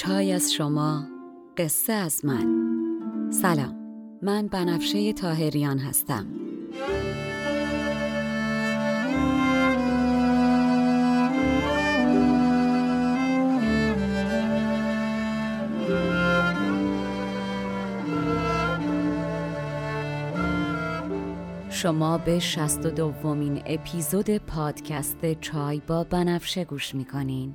چای از شما قصه از من. سلام من بنفشه تاهریان هستم. شما به شست و دومین اپیزود پادکست چای با بنفشه گوش می‌کنین.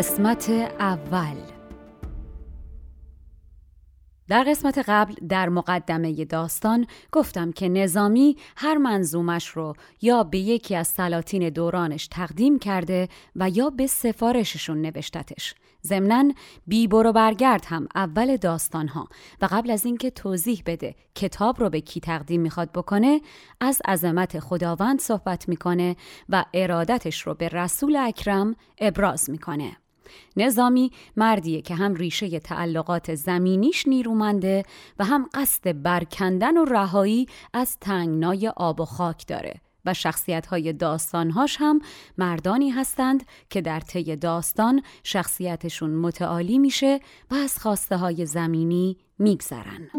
قسمت اول. در قسمت قبل در مقدمه داستان گفتم که نظامی هر منظومش رو یا به یکی از سلاطین دورانش تقدیم کرده و یا به سفارششون نوشتتش. ضمنا بی برو برگرد هم اول داستان ها و قبل از اینکه توضیح بده کتاب رو به کی تقدیم می‌خواد بکنه از عظمت خداوند صحبت می‌کنه و ارادتش رو به رسول اکرم ابراز می‌کنه. نظامی مردیه که هم ریشه تعلقات زمینیش نیرومنده و هم قصد برکندن و رهایی از تنگنای آب و خاک داره و شخصیت های داستانهاش هم مردانی هستند که در طی داستان شخصیتشون متعالی میشه و از خواسته های زمینی میگذرن.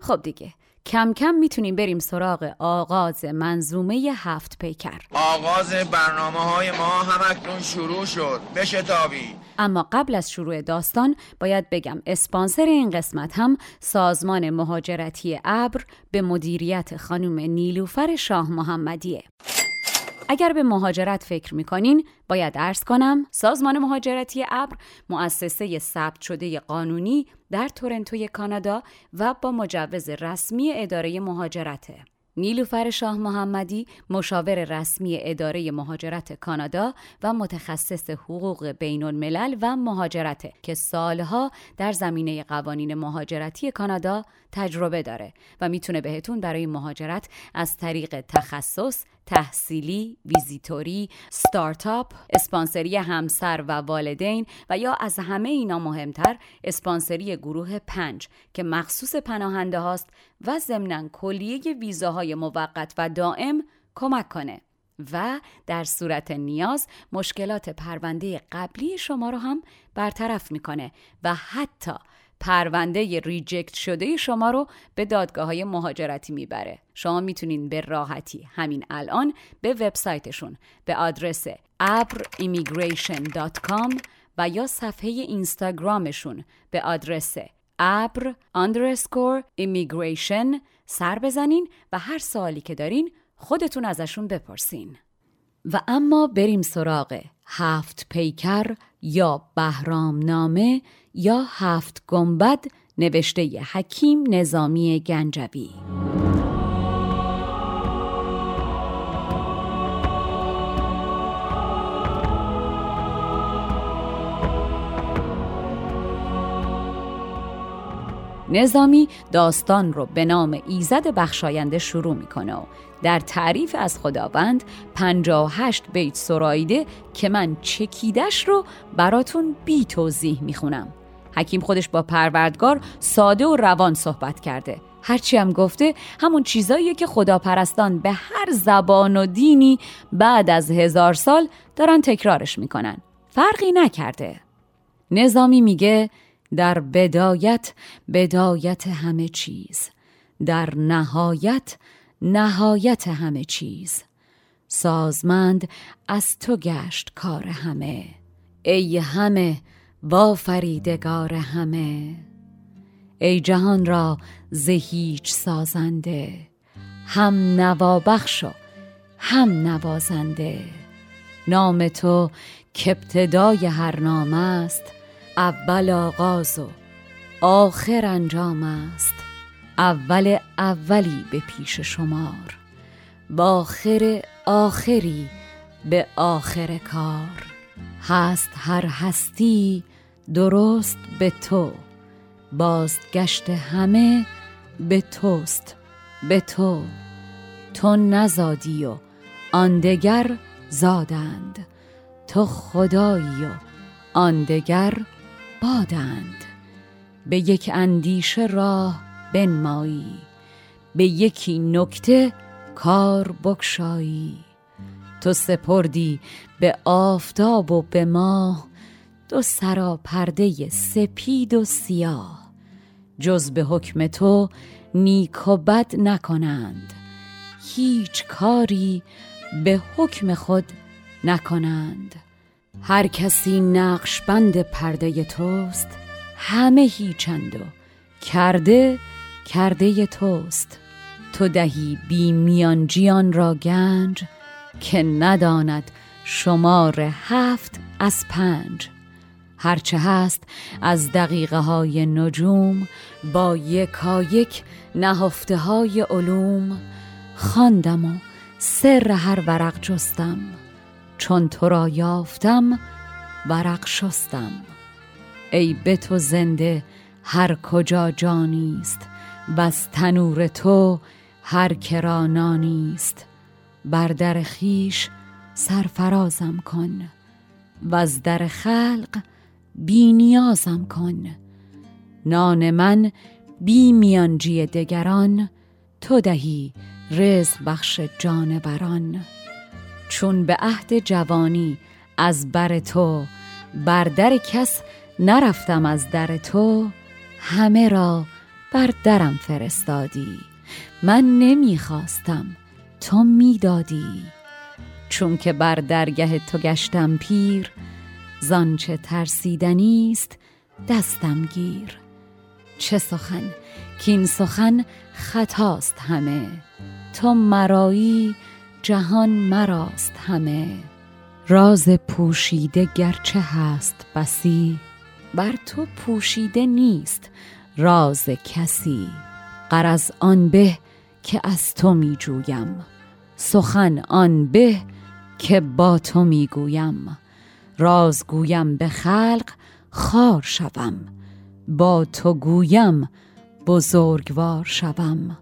خب دیگه کم کم می‌تونیم بریم سراغ آغاز منظومه هفت پیکر. آغاز برنامه های ما همکنون شروع شد. بشتابی اما قبل از شروع داستان باید بگم اسپانسر این قسمت هم سازمان مهاجرتی ابر به مدیریت خانم نیلوفر شاه محمدیه. اگر به مهاجرت فکر می‌کنین باید ارز کنم سازمان مهاجرتی ابر مؤسسه ثبت شده قانونی در تورنتوی کانادا و با مجوز رسمی اداره مهاجرته. نیلوفر شاه محمدی مشاور رسمی اداره مهاجرت کانادا و متخصص حقوق بین الملل و مهاجرت که سالها در زمینه قوانین مهاجرتی کانادا تجربه داره و می‌تونه بهتون برای مهاجرت از طریق تخصص، تحصیلی، ویزیتوری، ستارتاپ، اسپانسری همسر و والدین و یا از همه اینا مهمتر اسپانسری گروه پنج که مخصوص پناهنده هاست و ضمنا کلیه ویزاهای موقت و دائم کمک کنه. و در صورت نیاز مشکلات پرونده قبلی شما رو هم برطرف می‌کنه و حتی پرونده ریجکت شده شما رو به دادگاه های مهاجرتی می‌بره. شما می‌تونین به راحتی همین الان به وبسایتشون به آدرس abrimmigration.com و یا صفحه اینستاگرامشون به آدرس ابر underscore immigration سر بزنین و هر سوالی که دارین خودتون ازشون بپرسین. و اما بریم سراغ هفت پیکر یا بهرام نامه یا هفت گنبد نوشته حکیم نظامی گنجوی. نظامی داستان رو به نام ایزد بخشاینده شروع می‌کنه و در تعریف از خداوند 58 بیت سرایده که من چکیدش رو براتون بی توضیح می‌خونم. حکیم خودش با پروردگار ساده و روان صحبت کرده. هرچی هم گفته همون چیزاییه که خداپرستان به هر زبان و دینی بعد از هزار سال دارن تکرارش می‌کنن. فرقی نکرده. نظامی میگه در بدایت بدایت همه چیز. در نهایت نهایت همه چیز. سازمند از تو گشت کار همه. ای همه با فریدگار همه. ای جهان را ز هیچ سازنده هم نوابخش و هم نوازنده. نام تو که ابتدای هر نام است اول آغاز و آخر انجام است. اول اولی به پیش شمار با آخر آخری به آخر کار. هست هر هستی درست به تو بازگشت همه به توست به تو. تو نزادی و آن دگر زادند. تو خدایی و آن دگر بادند. به یک اندیشه راه بنمایی به یکی نکته کار بکشایی. تو سپردی به آفتاب و به ماه دو سرا پرده سپید و سیاه. جز به حکم تو نیک و بد نکنند. هیچ کاری به حکم خود نکنند. هر کسی نقش بند پرده توست همه هیچند و کرده کرده توست. تو دهی بی میانجیان را گنج که نداند شمار هفت از پنج. هرچه هست از دقیقه های نجوم با یکایک نهفته های علوم خواندم و سر هر ورق جستم. چون تو را یافتم ورق شستم. ای به تو زنده هر کجا جانیست و از تنور تو هر کرا نانیست بر در خیش سرفرازم کن و از در خلق بی نیازم کن. نان من بی میانجی دگران تو دهی رزق بخش جانوران. چون به عهد جوانی از بر تو بر در کس نرفتم از در تو همه را بر درم فرستادی. من نمی‌خواستم تو می‌دادی. چون که بر درگه تو گشتم پیر زانچه ترسیدنی است دستم گیر. چه سخن؟ کین سخن خطاست همه. تو مرایی جهان مراست همه. راز پوشیده گرچه هست بسی بر تو پوشیده نیست راز کسی. قرض آن به که از تو می جویم سخن آن به که با تو می گویم راز گویم به خلق خار شوم. با تو گویم بزرگوار شوم.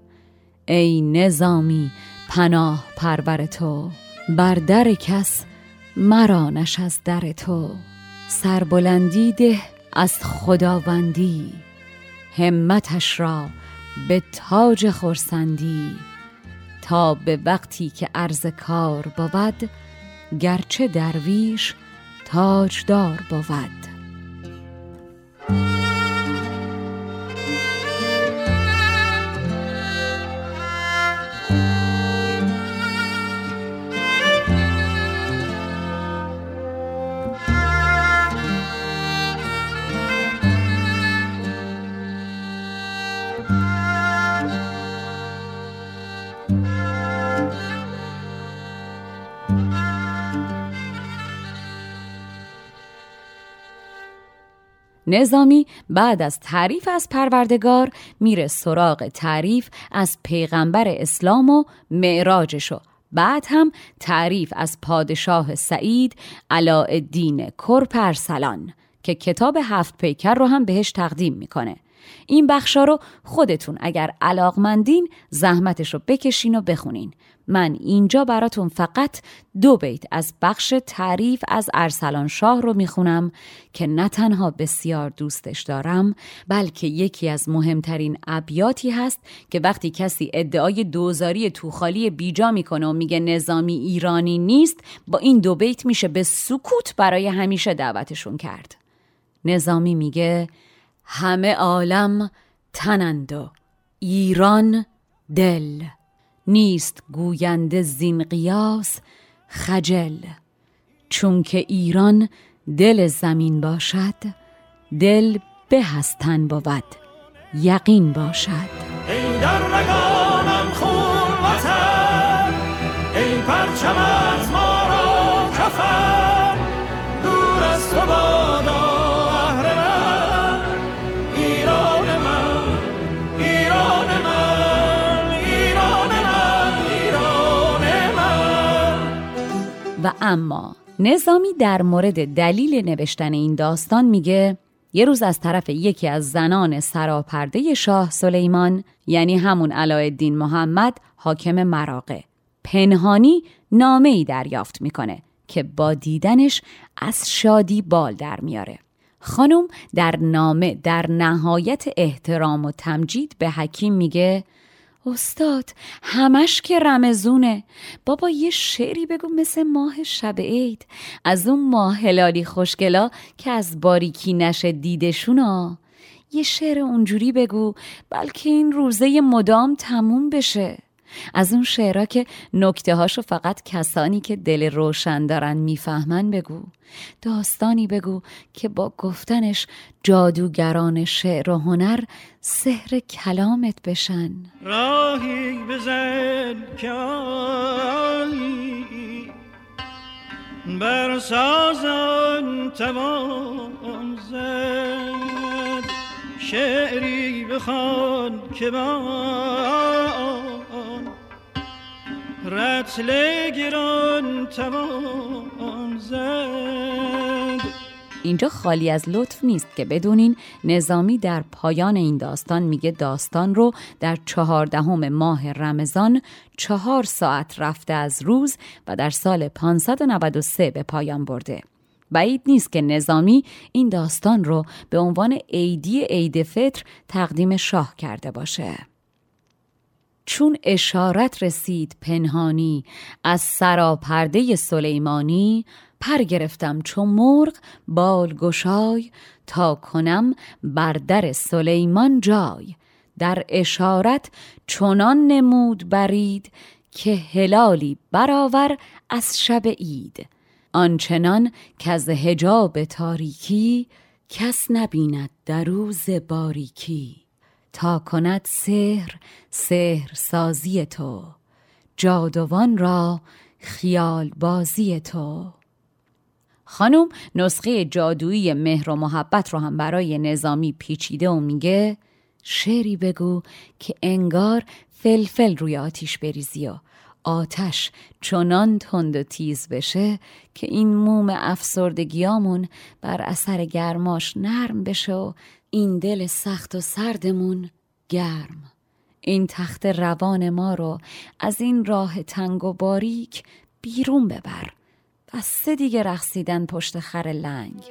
ای نظامی پناه پرور تو بر در کس مرانش از در تو. سربلندی ده از خداوندی همتش را به تاج خورسندی تا به وقتی که عرض کار بود گرچه درویش تاجدار بود. نظامی بعد از تعریف از پروردگار میره سراغ تعریف از پیغمبر اسلام و معراجشو بعد هم تعریف از پادشاه سعید علاءالدین کرپرسلان که کتاب هفت پیکر رو هم بهش تقدیم می‌کنه. این بخشا رو خودتون اگر علاقمندین زحمتش رو بکشین و بخونین. من اینجا براتون فقط دو بیت از بخش تعریف از ارسلان شاه رو می‌خونم که نه تنها بسیار دوستش دارم بلکه یکی از مهمترین ابیاتی هست که وقتی کسی ادعای دوزاری توخالی بیجا می‌کنه و میگه نظامی ایرانی نیست با این دو بیت میشه به سکوت برای همیشه دعوتشون کرد. نظامی میگه همه عالم تنند و ایران دل. نیست گوینده زین قیاس خجل. چون که ایران دل زمین باشد دل به هستن بود یقین باشد. ای در خون وطن ای پرچم و اما نظامی در مورد دلیل نوشتن این داستان میگه یه روز از طرف یکی از زنان سراپرده شاه سلیمان یعنی همون علایالدین محمد حاکم مراقه. پنهانی نامه ای دریافت می‌کنه که با دیدنش از شادی بال در میاره. خانم در نامه در نهایت احترام و تمجید به حکیم میگه استاد همش که رمزونه. بابا یه شعری بگو مثل ماه شب عید. از اون ماه هلالی خوشگلا که از باریکی نشه دیدشونا. یه شعر اونجوری بگو بلکه این روزه مدام تموم بشه. از اون شعرها که نکته هاشو فقط کسانی که دل روشن دارن می‌فهمن بگو. داستانی بگو که با گفتنش جادوگران شعر و هنر سحر کلامت بشن. راهی بزن بر سازن توان زد شعری بخوان که با رتل گران زد اینجا خالی از لطف نیست که بدونین نظامی در پایان این داستان میگه داستان رو در چهاردهم ماه رمضان چهار ساعت رفته از روز و در سال 593 به پایان برده. بعید نیست که نظامی این داستان رو به عنوان عیدی عید فطر تقدیم شاه کرده باشه. چون اشارت رسید پنهانی از سراپرده سلیمانی پر گرفتم چون مرغ بال گشای تا کنم بر در سلیمان جای. در اشارت چنان نمود برید که هلالی برآور از شب اید آنچنان که از هجاب تاریکی کس نبیند در روز باریکی. تا کند سحر سحر سازی تو. جادوان را خیال بازی تو. خانم نسخه جادویی مهر و محبت رو هم برای نظامی پیچیده و میگه شعری بگو که انگار فلفل روی آتیش بریزی و آتش چنان تند و تیز بشه که این موم افسردگیامون بر اثر گرماش نرم بشه و این دل سخت و سردمون گرم. این تخت روان ما رو از این راه تنگ و باریک بیرون ببر. سه دیگه رقصیدن پشت خر لنگ.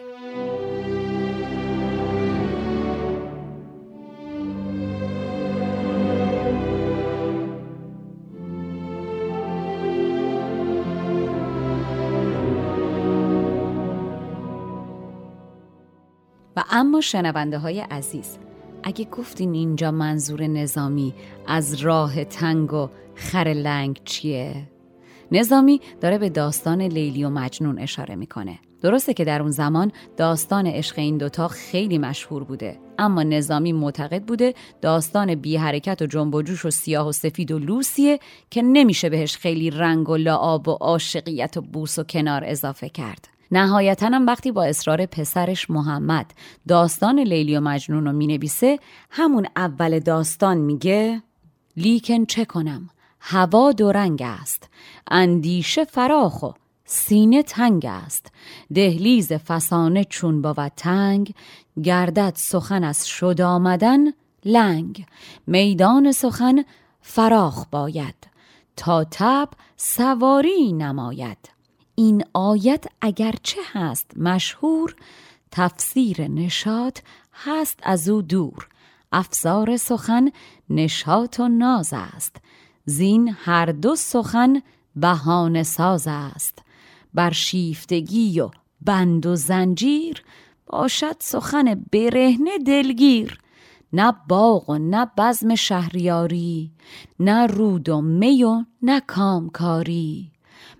و اما شنونده های عزیز اگه گفتین اینجا منظور نظامی از راه تنگ و خر لنگ چیه؟ نظامی داره به داستان لیلی و مجنون اشاره می‌کنه درسته که در اون زمان داستان عشق این دوتا خیلی مشهور بوده اما نظامی معتقد بوده داستان بی حرکت و جنب و جوش و سیاه و سفید و لوسیه که نمیشه بهش خیلی رنگ و لعاب و عاشقیت و بوس و کنار اضافه کرد نهایتا هم وقتی با اصرار پسرش محمد داستان لیلی و مجنون رو می‌نویسه همون اول داستان میگه لیکن چه کنم؟ هوا دو رنگ است اندیشه فراخ و سینه تنگ است. دهلیز فسانه چون بود تنگ گردد سخن از شد آمدن لنگ. میدان سخن فراخ باید تا تب سواری نماید. این آیت اگرچه هست مشهور تفسیر نشات هست از او دور افزار سخن نشات و ناز است زین هر دو سخن بهانه ساز است. بر شیفتگی و بند و زنجیر باشد سخن برهنه دلگیر نه باغ و نه بزم شهریاری نه رود و می و نه کامکاری.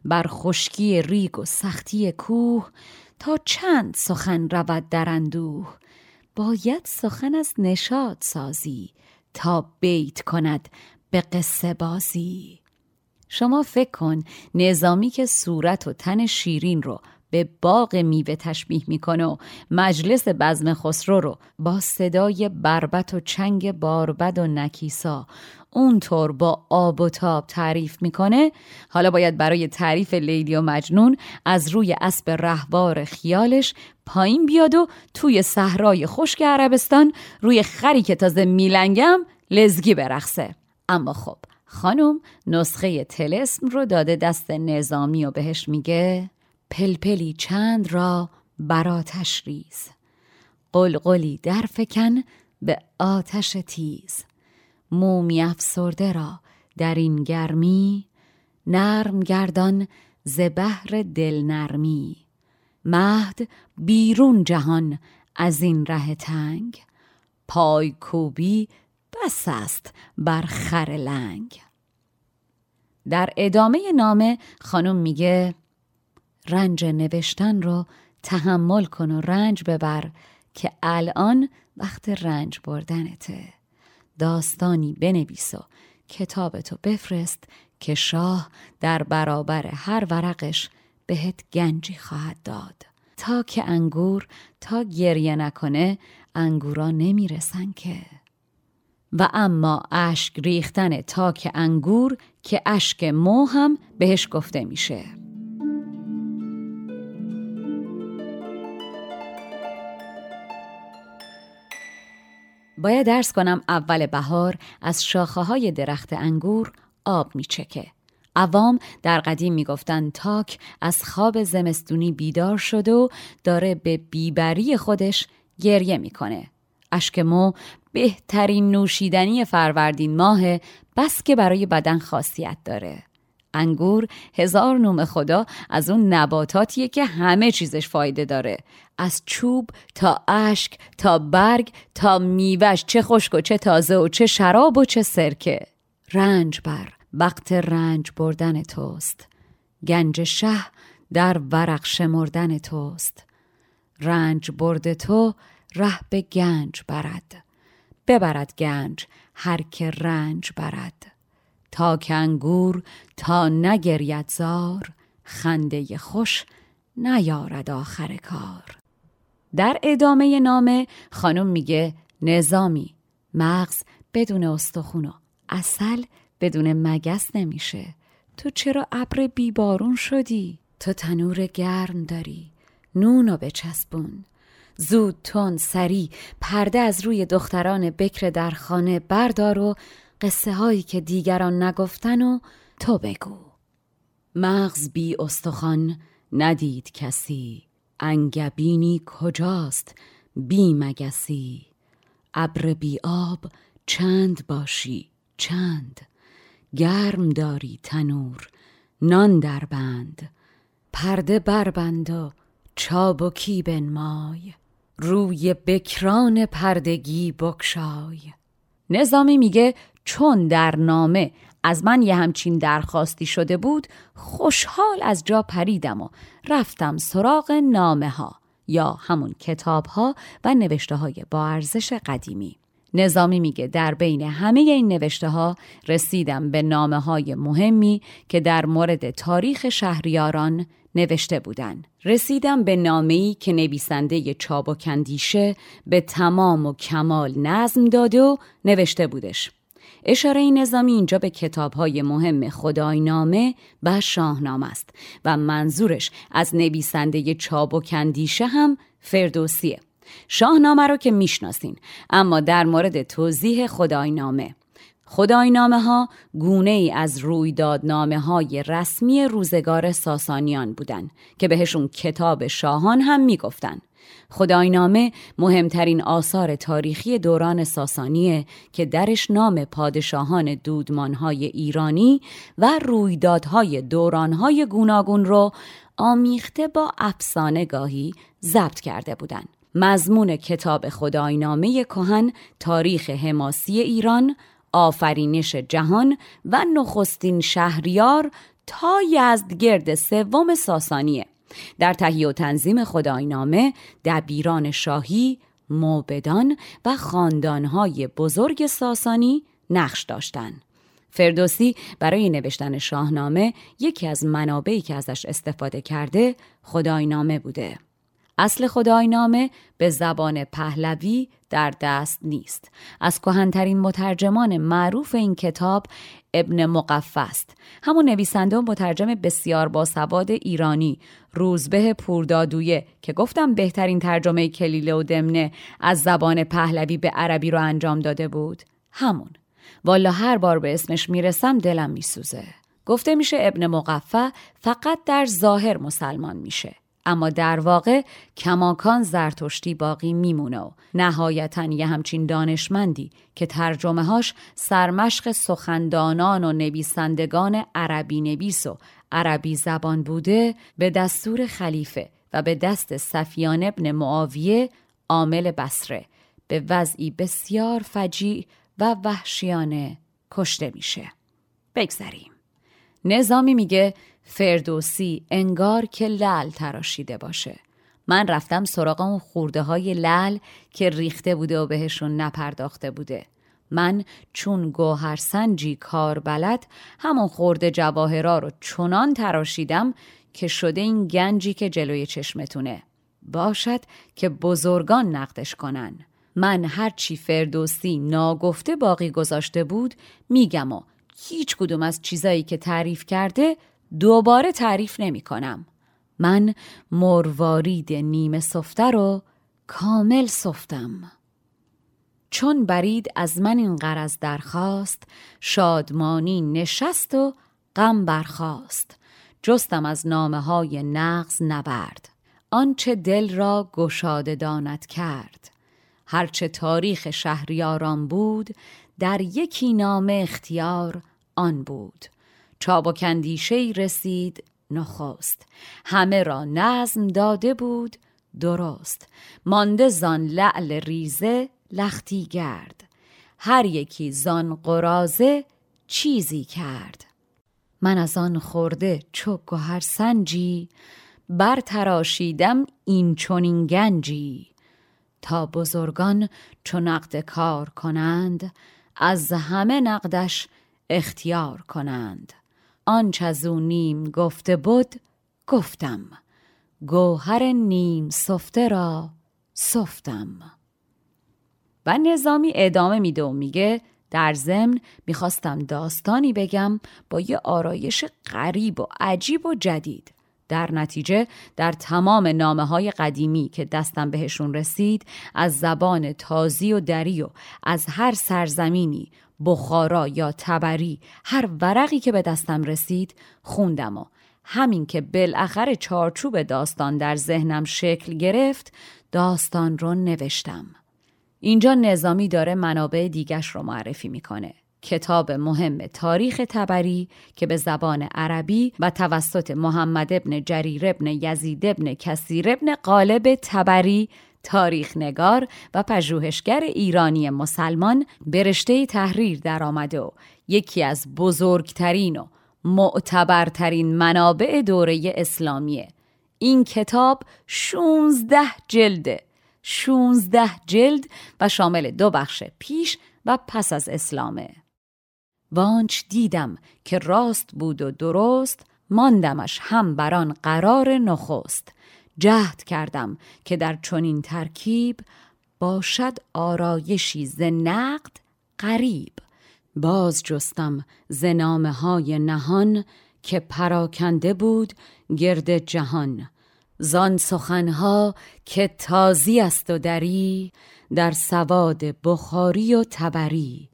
بر خشکی ریگ و سختی کوه تا چند سخن رود در اندوه. باید سخن از نشاد سازی تا بیت کند به قصه بازی. شما فکر کن نظامی که صورت و تن شیرین رو به باغ میوه تشبیه می‌کنه و مجلس بزم خسرو رو با صدای بربت و چنگ باربد و نکیسا اونطور با آب و تاب تعریف می‌کنه حالا باید برای تعریف لیلی و مجنون از روی اسب رهوار خیالش پایین بیاد و توی صحرای خشک عربستان روی خری که تازه میلنگم لزگی برخصه اما خب خانم نسخه تلسم رو داده دست نظامی و بهش میگه پلپلی چند را براتش ریز. قلقلی درفکن به آتش تیز. مومی افسرده را. در این گرمی نرم گردان ز بهر دل نرمی. مهد بیرون جهان از این ره تنگ. پای کوبی بس است بر خر لنگ. در ادامه نامه خانم میگه رنج نوشتن رو تحمل کن و رنج ببر که الان وقت رنج بردنته. داستانی بنویس و کتابتو بفرست که شاه در برابر هر ورقش بهت گنجی خواهد داد. تا که انگور تا گریه نکنه انگورا نمی‌رسن که. و اما اشک ریختن تاک انگور که اشک مو هم بهش گفته میشه. باید درس کنم اول بهار از شاخه های درخت انگور آب میچکه. عوام در قدیم می‌گفتن تاک از خواب زمستونی بیدار شده و داره به بیبری خودش گریه می‌کنه. اشکمو بهترین نوشیدنی فروردین ماه بس که برای بدن خاصیت داره. انگور هزار نوم خدا از اون نباتاتیه که همه چیزش فایده داره. از چوب تا اشک تا برگ تا میوش چه خشک و چه تازه و چه شراب و چه سرکه. رنج بر وقت رنج بردن توست. گنج شه در ورق شمردن توست. رنج برد تو ره به گنج برد. ببرد گنج هر که رنج برد. تا کنگور تا نگرید زار خنده خوش نیارد آخر کار. در ادامه نامه خانم میگه نظامی مغز بدون استخون و اصل بدون مگس نمیشه. تو چرا ابر بیبارون شدی؟ تو تنور گرم داری نونو بچسبون. زود تون سری پرده از روی دختران بکر در خانه بردار و قصه هایی که دیگران نگفتن و تو بگو. مغز بی استخوان ندید کسی. انگبینی کجاست بی مگسی. ابر بی آب چند باشی؟ چند؟ گرم داری تنور نان در بند. پرده بربند و چابکی بنمای. روی بکران پردگی بکشای. نظامی میگه چون در نامه از من یه همچین درخواستی شده بود خوشحال از جا پریدم و رفتم سراغ نامه ها یا همون کتاب ها و نوشته های با ارزش قدیمی. نظامی میگه در بین همه این نوشته ها رسیدم به نامه های مهمی که در مورد تاریخ شهریاران نوشته بودن. رسیدم به نامه‌ای که نویسنده چاب و کندیشه به تمام و کمال نظم داده و نوشته بودش. اشاره نظامی اینجا به کتابهای مهم خدای نامه و شاهنامه است و منظورش از نویسنده چاب و کندیشه هم فردوسیه. شاهنامه رو که می‌شناسین اما در مورد توضیح خدای نامه خداینامه ها گونه ای از رویدادنامه های رسمی روزگار ساسانیان بودند که بهشون کتاب شاهان هم می‌گفتن. خداینامه مهمترین آثار تاریخی دوران ساسانیه که درش نام پادشاهان دودمانهای ایرانی و رویدادهای دورانهای گوناگون رو آمیخته با افسانه گاهی ضبط کرده بودند. مضمون کتاب خداینامه کهن تاریخ حماسی ایران آفرینش جهان و نخستین شهریار تا یزدگرد سوم ساسانیه در تهیه و تنظیم خداینامه دبیران شاهی موبدان و خاندانهای بزرگ ساسانی نقش داشتند. فردوسی برای نوشتن شاهنامه یکی از منابعی که ازش استفاده کرده خداینامه بوده. اصل خداینامه به زبان پهلوی در دست نیست. از کهنترین مترجمان معروف این کتاب ابن مقفه است. همون نویسنده و مترجم بسیار باسواد ایرانی روزبه پوردادویه که گفتم بهترین ترجمه کلیله و دمنه از زبان پهلوی به عربی رو انجام داده بود. همون. والا هر بار به اسمش می‌رسم دلم میسوزه. گفته میشه ابن مقفع فقط در ظاهر مسلمان میشه. اما در واقع کماکان زرتشتی باقی میمونه و نهایتا یه همچین دانشمندی که ترجمه هاش سرمشق سخندانان و نویسندگان عربی نویس و عربی زبان بوده به دستور خلیفه و به دست سفیان ابن معاویه عامل بسره به وضعی بسیار فجیع و وحشیانه کشته میشه. بگذریم. نظامی میگه فردوسی انگار که لل تراشیده باشه. من رفتم سراغ اون خورده های لل که ریخته بوده و بهشون نپرداخته بوده. من چون گوهرسنجی کار بلد همون خورده جواهرا رو چنان تراشیدم که شده این گنجی که جلوی چشمتونه. باشد که بزرگان نقدش کنن. من هرچی فردوسی ناگفته باقی گذاشته بود میگم و هیچ کدوم از چیزایی که تعریف کرده دوباره تعریف نمی کنم. من مروارید نیمه سفته رو کامل سفتم. چون برید از من این قرض درخواست شادمانی نشست و غم برخواست جستم از نامه های نغز نبرد آنچه دل را گشاده داند کرد هرچه تاریخ شهریاران بود در یکی نامه اختیار آن بود چابک رسید نخست. همه را نظم داده بود درست. مانده زان لعل ریزه لختی گرد. هر یکی زان قرازه چیزی کرد. من از آن خورده چک و هر سنجی بر تراشیدم این چونین گنجی. تا بزرگان چو نقد کار کنند از همه نقدش اختیار کنند. آنچ از او نیم گفته بود گفتم. گوهر نیم سفته را سفتم. و نظامی ادامه میده و میگه در ضمن می‌خواستم داستانی بگم با یه آرایش غریب و عجیب و جدید. در نتیجه در تمام نامه های قدیمی که دستم بهشون رسید از زبان تازی و دری و از هر سرزمینی بخارا یا تبری هر ورقی که به دستم رسید خوندم و همین که بالاخره چارچوب داستان در ذهنم شکل گرفت داستان رو نوشتم. اینجا نظامی داره منابع دیگش رو معرفی می‌کنه. کتاب مهم تاریخ تبری که به زبان عربی و توسط محمد ابن جریر ابن یزید ابن کسیر ابن قالب تبری تاریخ نگار و پژوهشگر ایرانی مسلمان به رشته تحریر درآمده و یکی از بزرگترین و معتبرترین منابع دوره اسلامیه این کتاب 16 جلده 16 جلد و شامل دو بخش پیش و پس از اسلامه. وانچ دیدم که راست بود و درست ماندمش هم بران قرار نخست. جهد کردم که در چنین ترکیب باشد آرایشی ز نقد قریب باز جستم ز های نهان که پراکنده بود گرد جهان. زان سخنها که تازی است و دری در سواد بخاری و تبری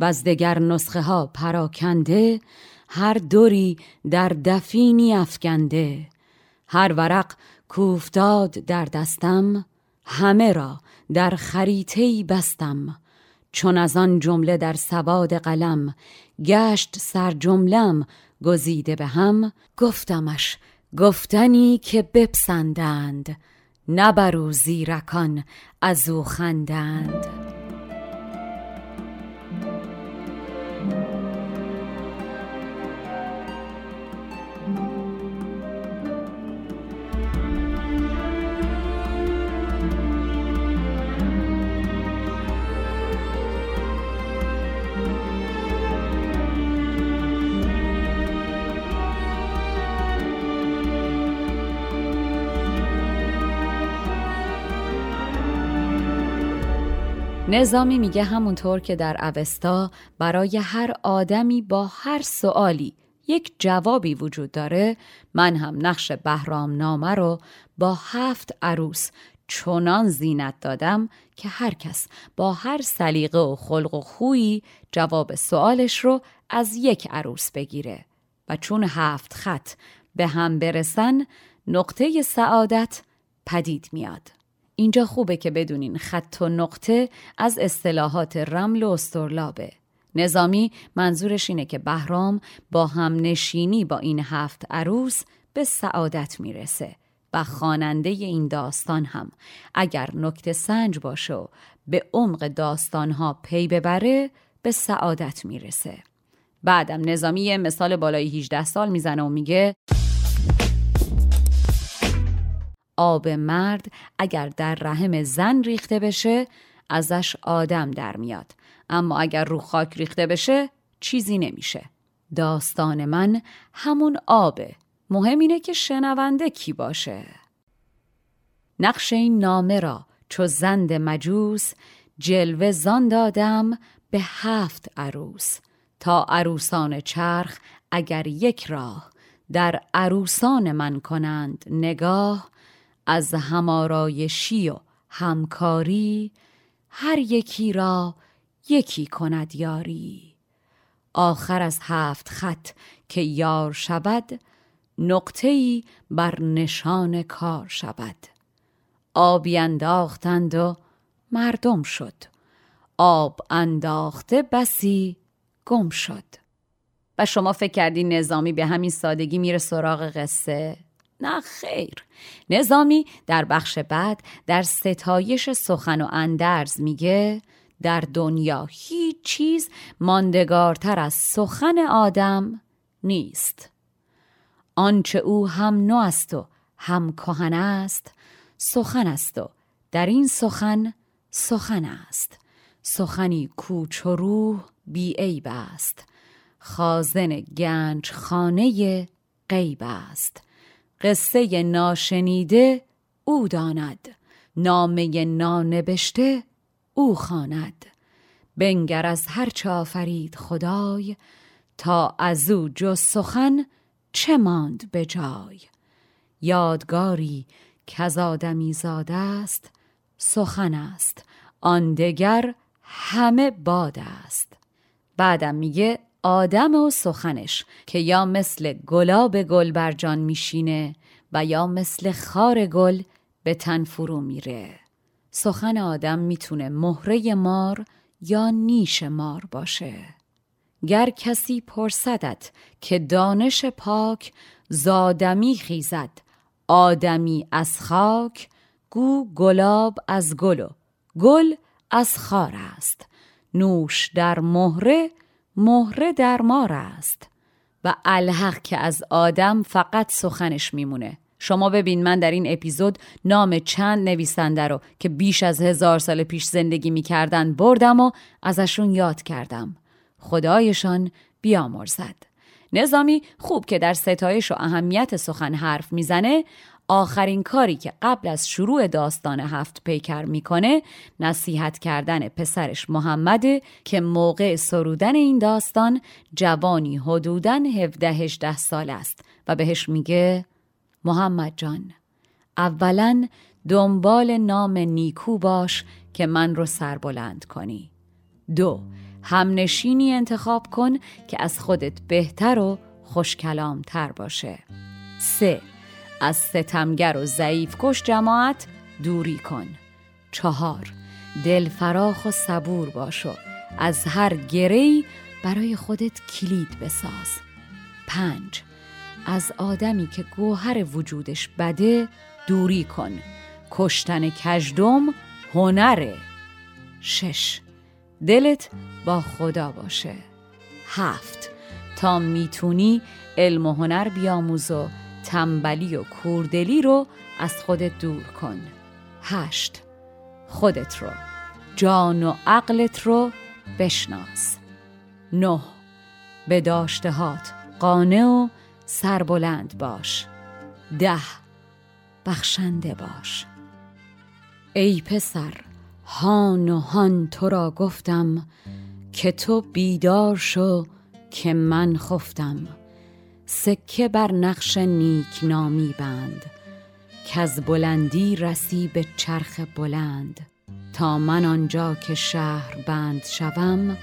و از دگر نسخه ها پراکنده هر دوری در دفینی افکنده. هر ورق کوفتاد در دستم همه را در خریطه‌ای بستم. چون از آن جمله در سواد قلم گشت سر جملم گزیده به هم گفتمش گفتنی که بپسندند نبرو زیرکان از او خندند. نظامی میگه همونطور که در اوستا برای هر آدمی با هر سوالی یک جوابی وجود داره من هم نقش بهرام نامه رو با هفت عروس چنان زینت دادم که هر کس با هر سلیقه و خلق و خویی جواب سوالش رو از یک عروس بگیره و چون هفت خط به هم برسن نقطه سعادت پدید میاد. اینجا خوبه که بدونین خط و نقطه از اصطلاحات رمل و استرلابه. نظامی منظورش اینه که بهرام با هم نشینی با این هفت عروس به سعادت می‌رسه و خواننده این داستان هم اگر نکته سنج باشه و به عمق داستانها پی ببره به سعادت می‌رسه. بعدم نظامی مثال بالای 18 سال می‌زنه و میگه آب مرد اگر در رحم زن ریخته بشه ازش آدم در میاد. اما اگر رو خاک ریخته بشه چیزی نمیشه. داستان من همون آبه. مهم اینه که شنونده کی باشه. نقش این نامه را چو زند مجوس جلوه زان دادم به هفت عروس. تا عروسان چرخ اگر یک راه در عروسان من کنند نگاه از همارایشی و همکاری هر یکی را یکی کند یاری. آخر از هفت خط که یار شود نقطه‌ای بر نشان کار شود. آبی انداختند و مردم شد. آب انداخته بسی گم شد. و شما فکر کردی نظامی به همین سادگی میره سراغ قصه؟ نه خیر. نظامی در بخش بعد در ستایش سخن و اندرز میگه در دنیا هیچ چیز ماندگارتر از سخن آدم نیست. آنچه او هم نو است و هم کهن است سخن است و در این سخن سخن است. سخنی کوچ و روح بی است. خازن گنج خانه غیب است. قصه ناشنیده او داند. نامه نانبشته او خواند. بنگر از هر چه آفرید خدای تا از او جز سخن چه ماند به جای؟ یادگاری که از آدمی زاده است سخن است. آن دگر همه باد است. بعدم میگه آدم و سخنش که یا مثل گلاب گل بر جان میشینه و یا مثل خار گل به تن فرو میره. سخن آدم می‌تونه مهره مار یا نیش مار باشه. گر کسی پرسدت که دانش پاک زادمی خیزد آدمی از خاک گو گلاب از گل و گل از خار است. نوش در مهره مهره در مار است و الحق که از آدم فقط سخنش میمونه. شما ببین من در این اپیزود نام چند نویسنده رو که بیش از هزار سال پیش زندگی می‌کردن بردم و ازشون یاد کردم. خدایشان بیامرزد. نظامی خوب که در ستایش و اهمیت سخن حرف می‌زنه آخرین کاری که قبل از شروع داستان هفت پیکر می‌کنه نصیحت کردن پسرش محمده که موقع سرودن این داستان جوانی حدوداً 17 18 سال است و بهش میگه محمد جان اولا دنبال نام نیکو باش که من رو سربلند کنی. دو همنشینی انتخاب کن که از خودت بهتر و خوشکلام تر باشه. سه از ستمگر و ضعیف کش جماعت دوری کن. چهار دل فراخ و صبور باش و از هر گری برای خودت کلید بساز. پنج از آدمی که گوهر وجودش بده دوری کن. کشتن کژدم هنره شش دلت با خدا باشه. هفت تا می‌تونی علم و هنر بیاموز و تنبلی و کوردلی رو از خودت دور کن. هشت. خودت رو. جان و عقلت رو بشناس. نه. به داشتهات قانع و سربلند باش. ده. بخشنده باش. ای پسر هان و هان تو را گفتم که تو بیدار شو که من خفتم. سکه بر نقش نیک نامی بند که از بلندی رسی به چرخ بلند. تا من آنجا که شهر بند شوم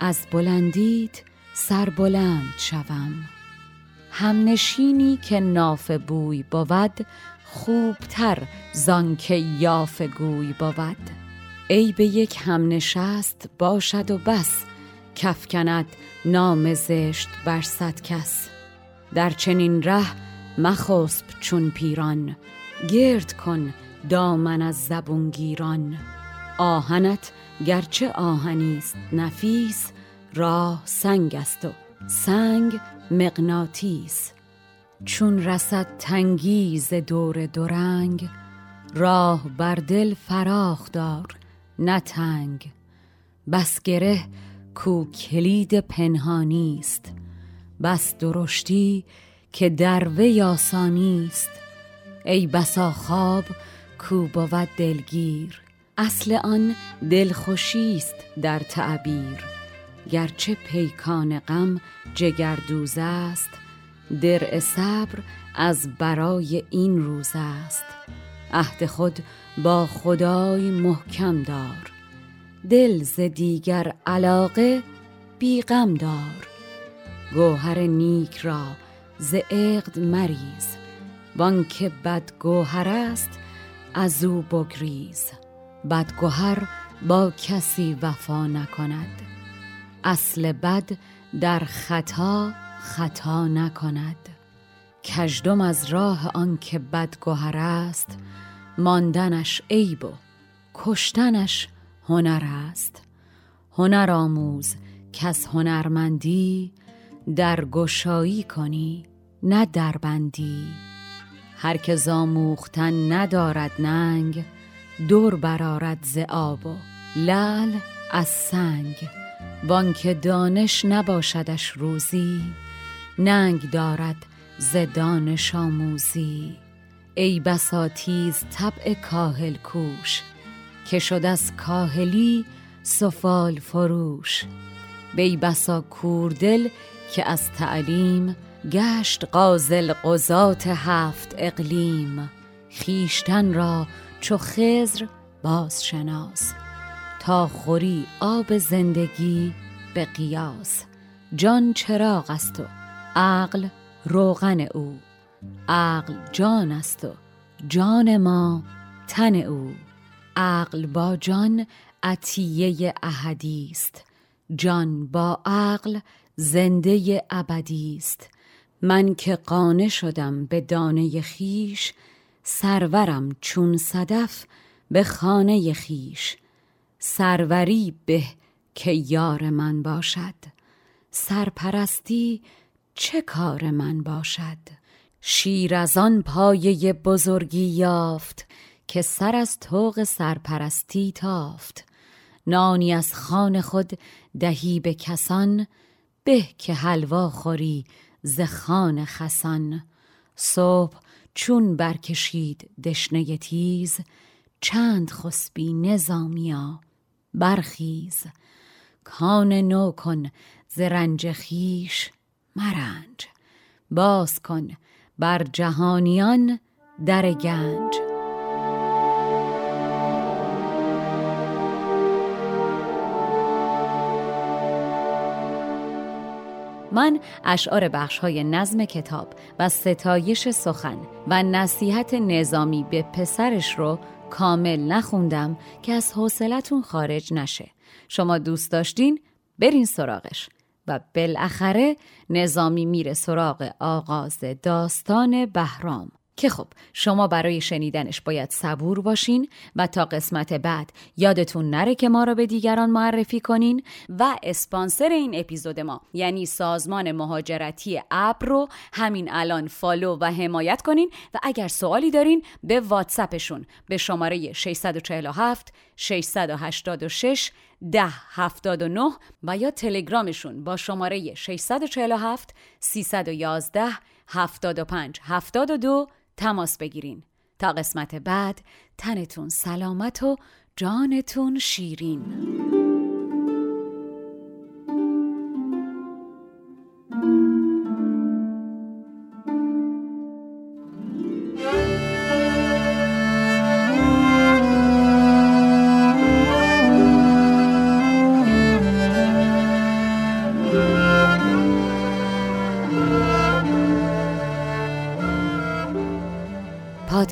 از بلندیت سر بلند شوم. همنشینی که ناف بوی بود خوبتر زانکه یاف گوی بود. ای به یک هم نشست باشد و بس کفکند نام زشت بر صد کس. در چنین ره مخسب چون پیران. گرد کن دامن از زبونگیران آهنت گرچه آهنیست نفیس راه سنگ است و سنگ مغناطیس. چون رسد تنگی دور دورنگ راه بر دل فراخ دار نه تنگ. بس گره کو کلید پنهانی است. بس درشتی که در وی آسانی است. ای بسا خواب کو بود دلگیر. اصل آن دلخوشی است در تعبیر. گرچه پیکان غم جگردوز است درع صبر از برای این روز است. عهد خود با خدای محکم دار. دل ز دیگر علاقه بیغم دار. گوهر نیک را ز عقد مریز وانکه بد گوهر است از او بگریز. بدگوهر با کسی وفا نکند اصل بد در خطا خطا نکند. کژدم از راه آنکه بدگهر است ماندنش عیب و کشتنش هنر است. هنر آموز کس هنرمندی در گشایی کنی نه دربندی هر که زاموختن ندارد ننگ دور برارد ز آب و لعل از سنگ. وانکه دانش نباشدش روزی ننگ دارد ز دانش آموزی. ای بسا تیز طبع کاهل کوش که شد از کاهلی سفال فروش. بی بسا کوردل که از تعلیم گشت قازل قضات هفت اقلیم. خیشتن را چو خزر باز شناس تا خوری آب زندگی به قیاس. جان چراغ است و عقل روغن او. عقل جان است و جان ما تن او. عقل با جان عطیه احدی است. جان با عقل زنده ابدی است. من که قانه شدم به دانه خیش سرورم چون صدف به خانه خیش. سروری به که یار من باشد. سرپرستی چه کار من باشد؟ شیر از آن پایه بزرگی یافت که سر از طوق سرپرستی تافت. نانی از خان خود دهی به کسان به که حلوا خوری ز خان خسان. صبح چون برکشید دشنه تیز چند خسبی نظامیا برخیز. کان نو کن ز رنج خیش مرنج باز کن بر جهانیان در گنج. من اشعار بخش های نظم کتاب و ستایش سخن و نصیحت نظامی به پسرش رو کامل نخوندم که از حوصلتون خارج نشه. شما دوست داشتین؟ برین سراغش. و بالاخره نظامی میره سراغ آغاز داستان بهرام. که خب شما برای شنیدنش باید صبور باشین و تا قسمت بعد یادتون نره که ما را به دیگران معرفی کنین و اسپانسر این اپیزود ما یعنی سازمان مهاجرتی ابر رو همین الان فالو و حمایت کنین و اگر سوالی دارین به واتساپشون به شماره 647 686 1079 و یا تلگرامشون با شماره 647 311 75 72 تماس بگیرین. تا قسمت بعد تنتون سلامت و جانتون شیرین.